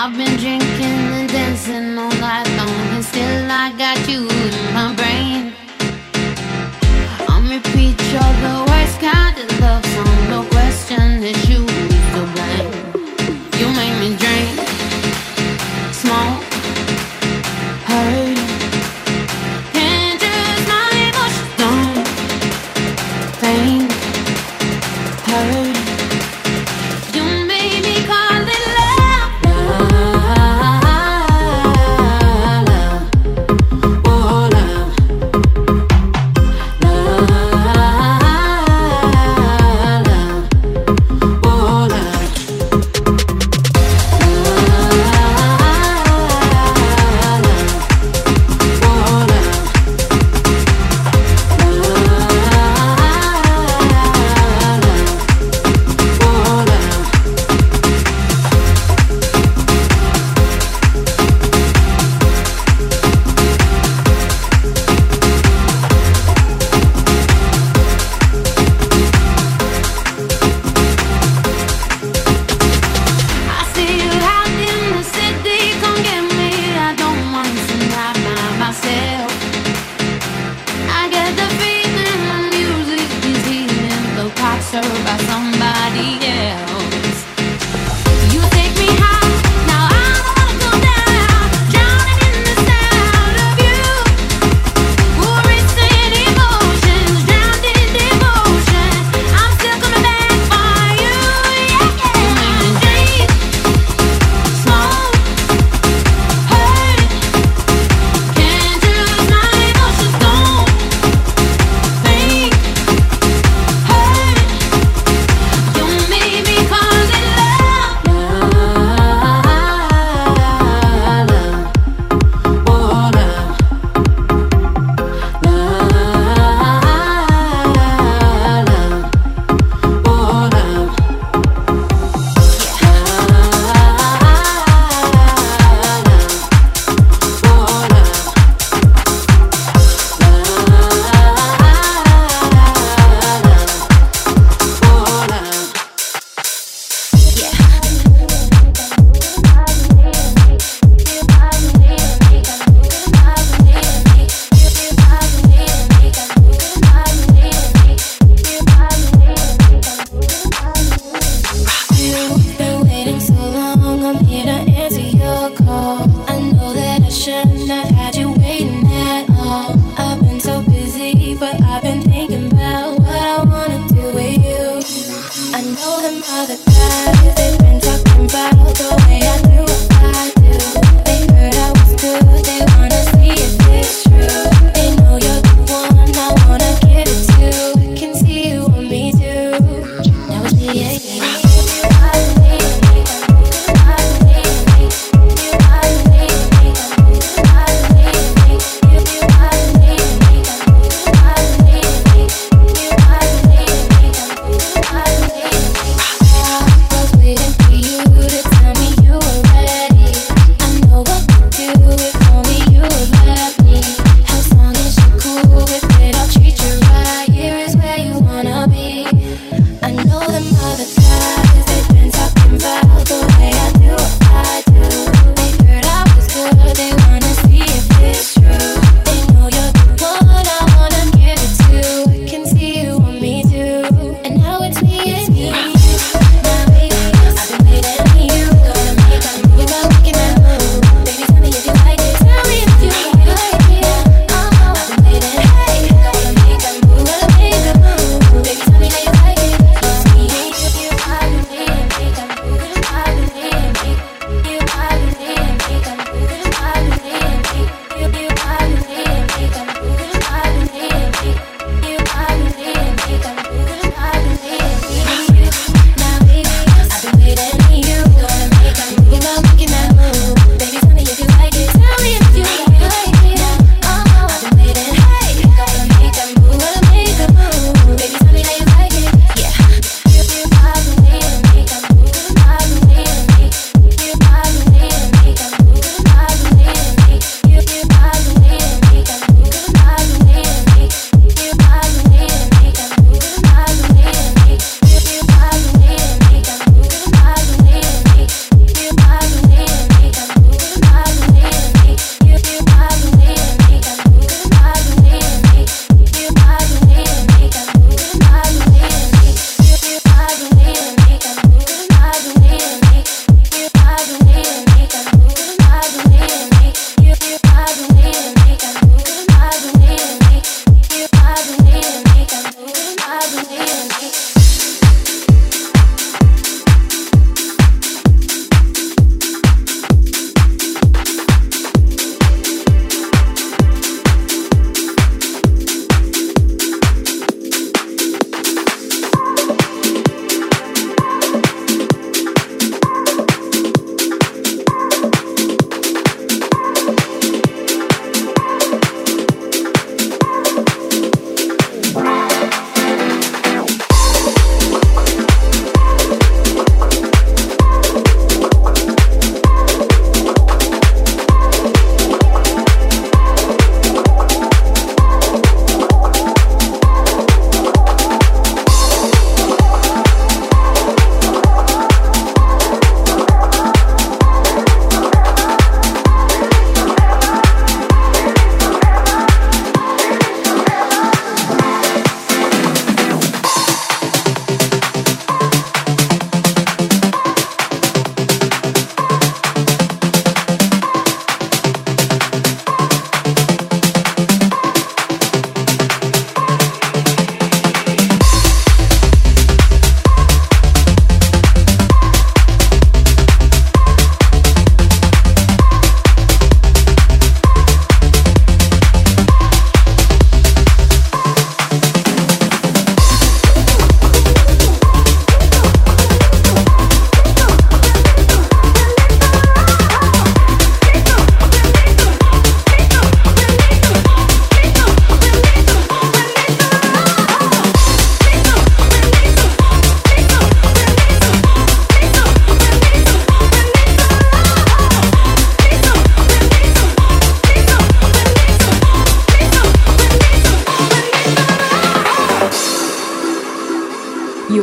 I've been drinking and dancing all night long, and still I got you in my brain. I'm repeat, you're the mother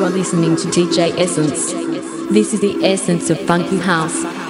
listening to DJ Essence. This is the essence of funky house.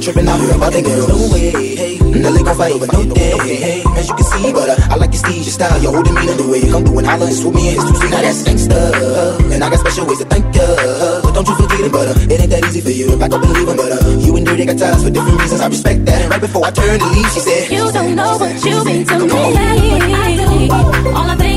Acting tripping out here about that girl. No way, hey. Now they gon' fight over no day, hey. As you can see, but uh, I like your steez, your style, your whole demeanor, the way you come through and holler and swoop me in. It's too sweet, now that's gangsta. And I got special ways to thank ya. But don't you forget it, but uh, it ain't that easy for you to back up and leave 'em, But uh, you and Dirty got ties for different reasons. I respect that. And right before I turned to leave, she said, You don't know what you mean to me. All I think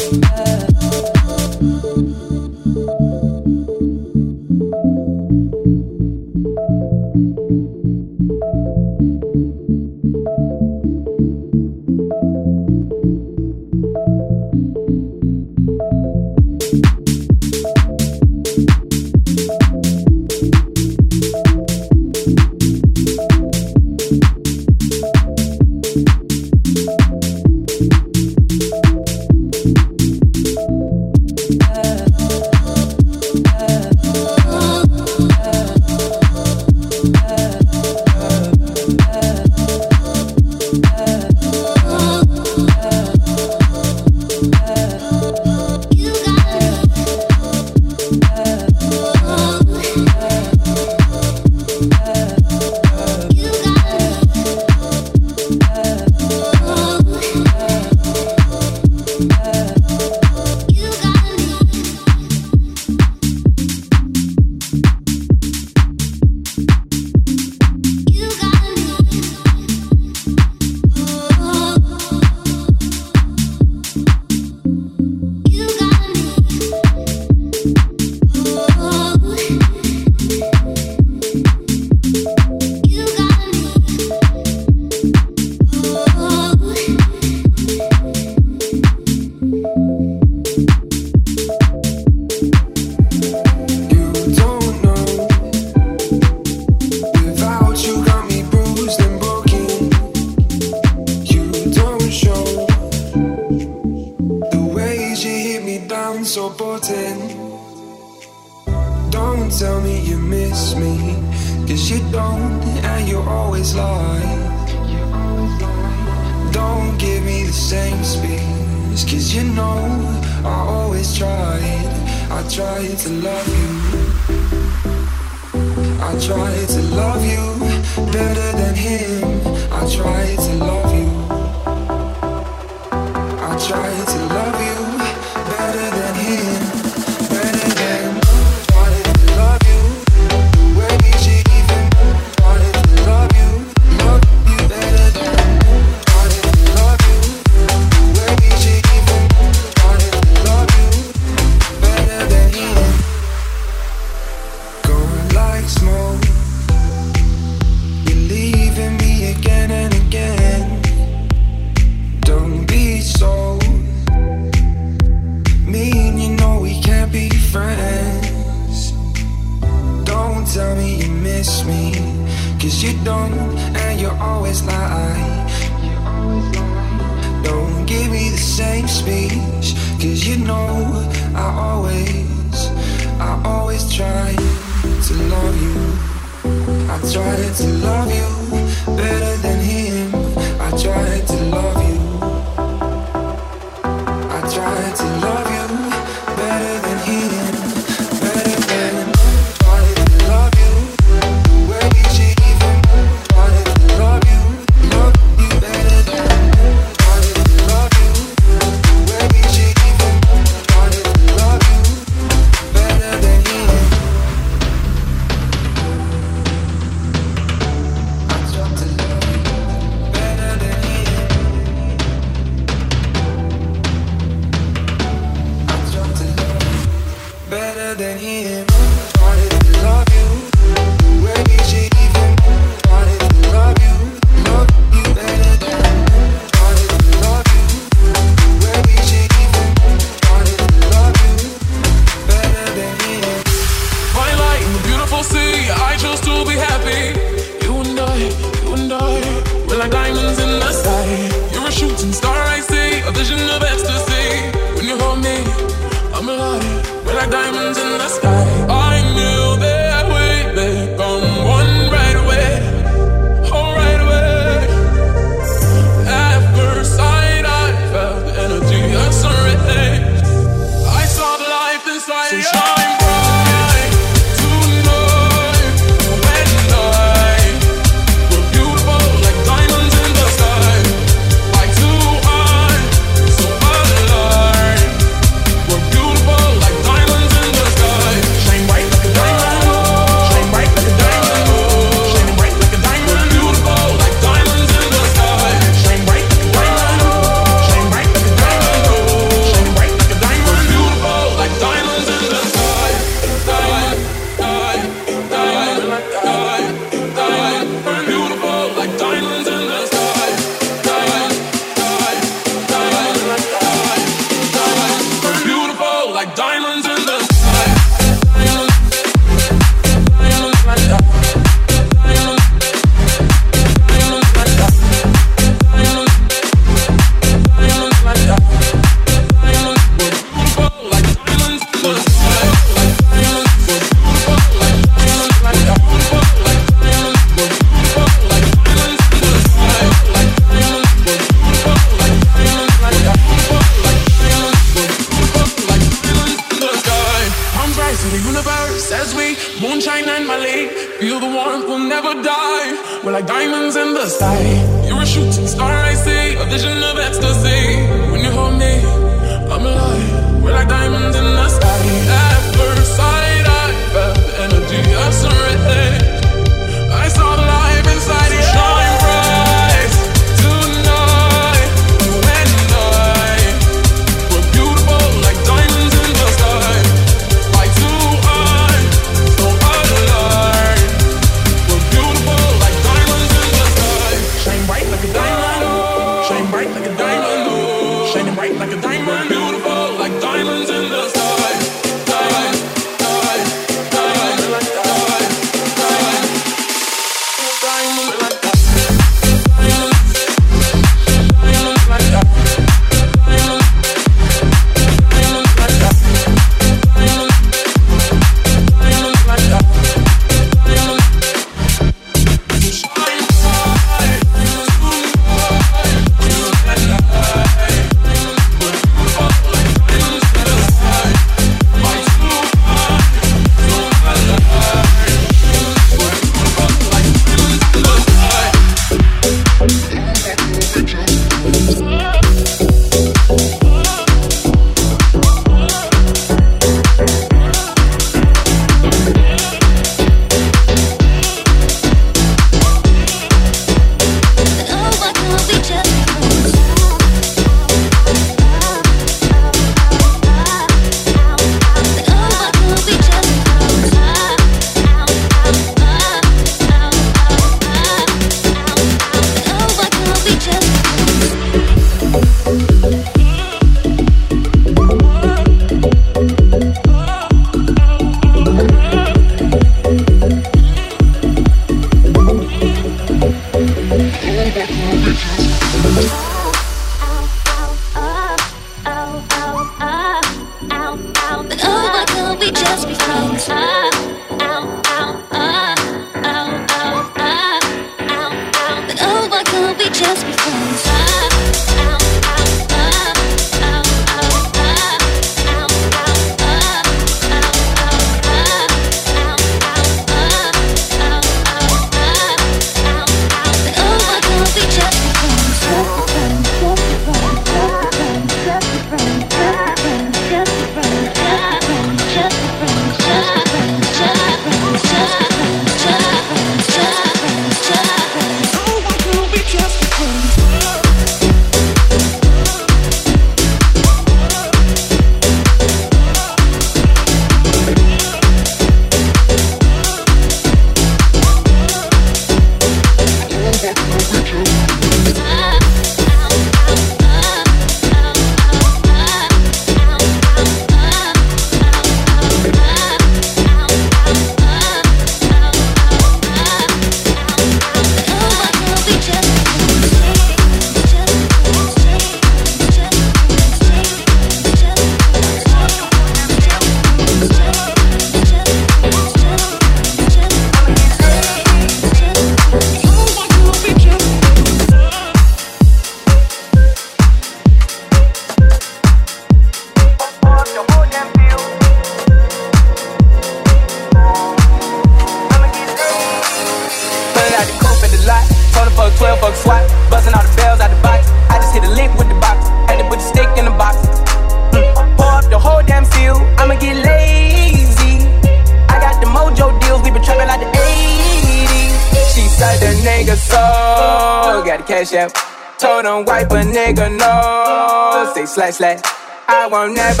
slay, slay. I won't never.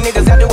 niggas out the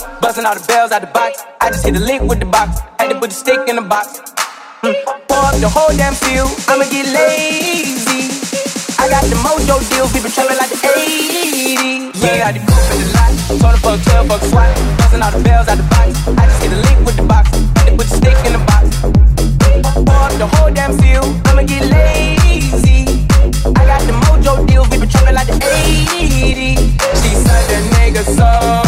work, all the bells out the box. I just hit the lick with the box, had to put the stick in the box. Mm. Pour up the whole damn field, I'ma get lazy. I got the mojo deal, been trapping like the 80s. Yeah, I had to go for the lot, told a fuck, tell fuck, swat. Busting all the bells out the box, I just hit the lick with the box, had to put the stick in the box. Pour up the whole damn field, I'ma get lazy. I got the mojo deal, been trapping like the 80s. She said that nigga so.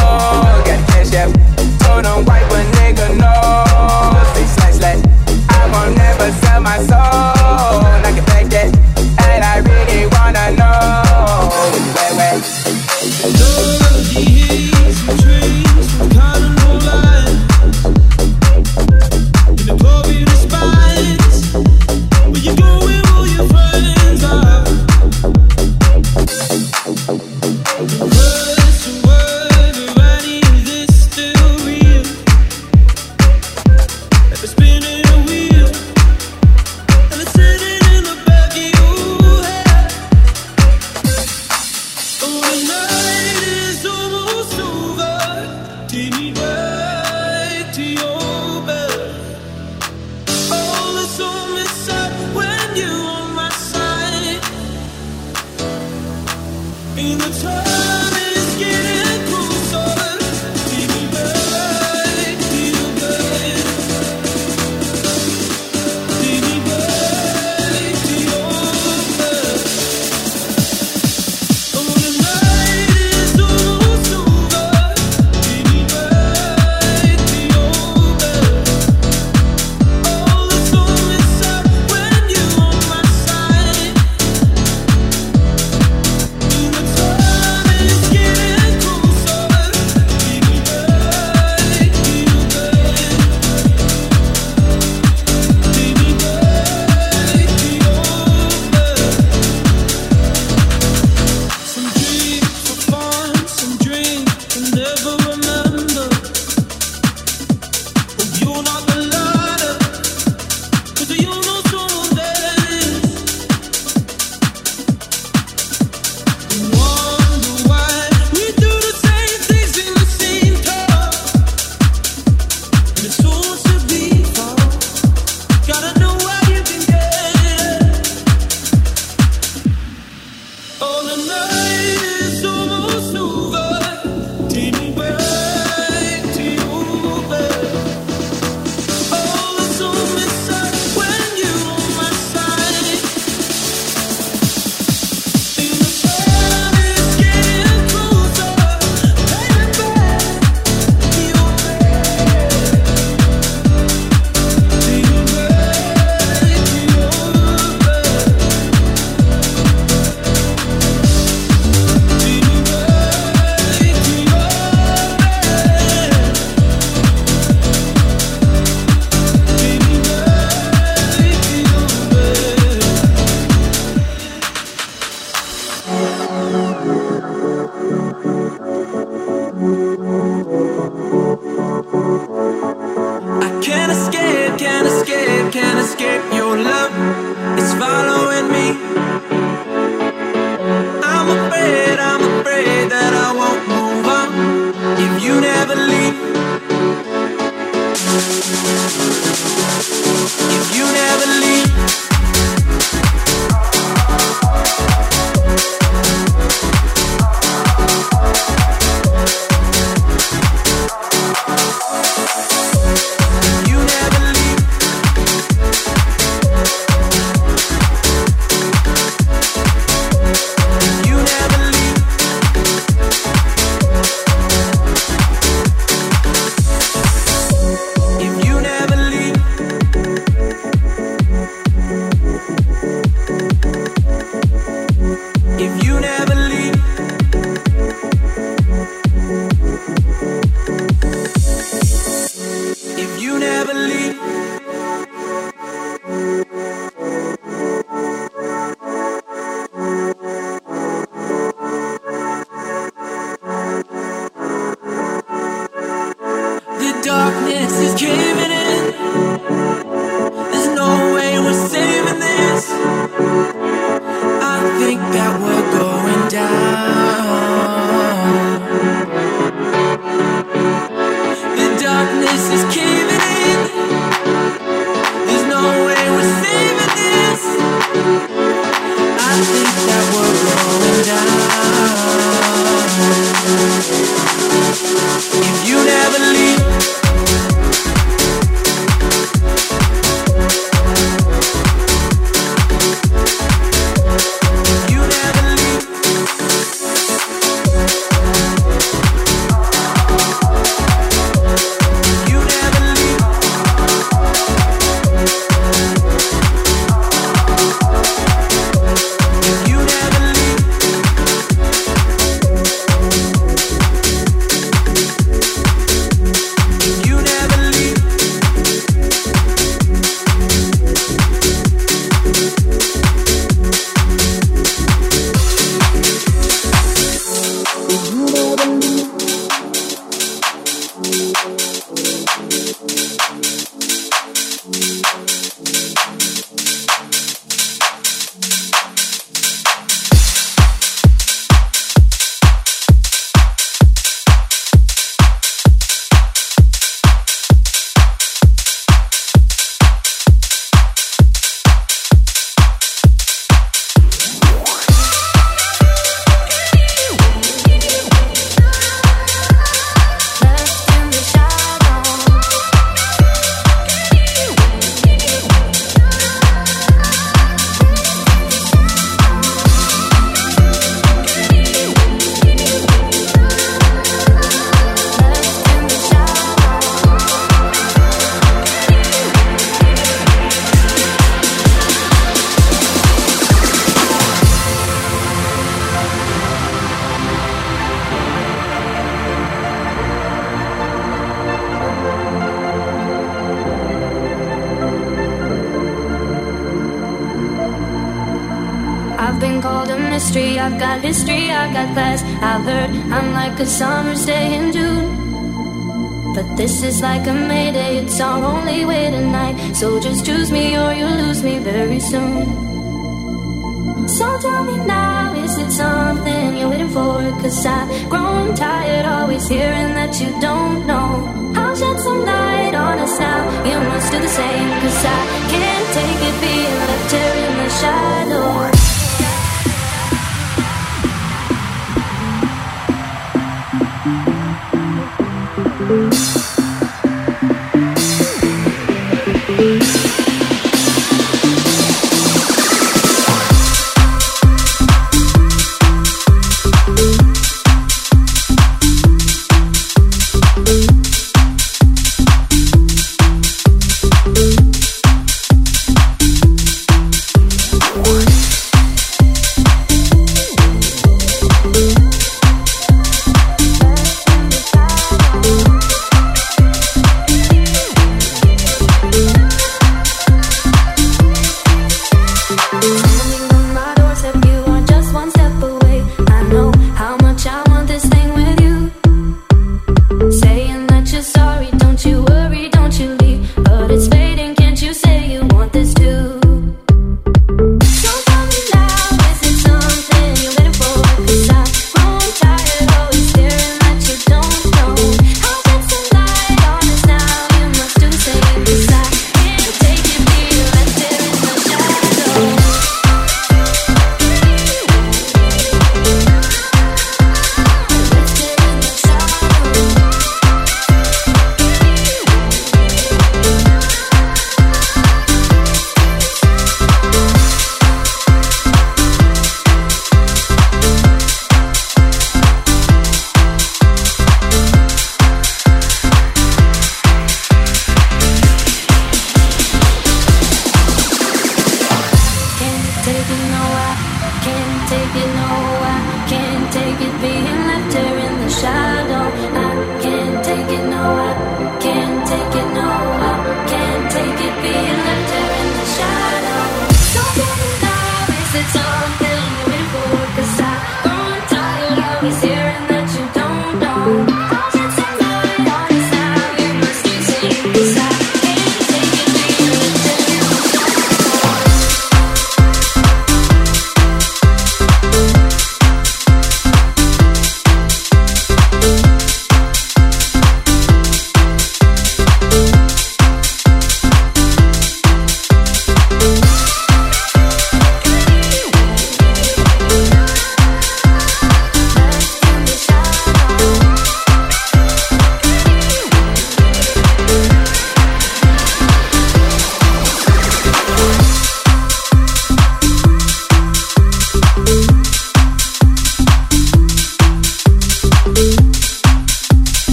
I've grown tired always hearing that you don't know.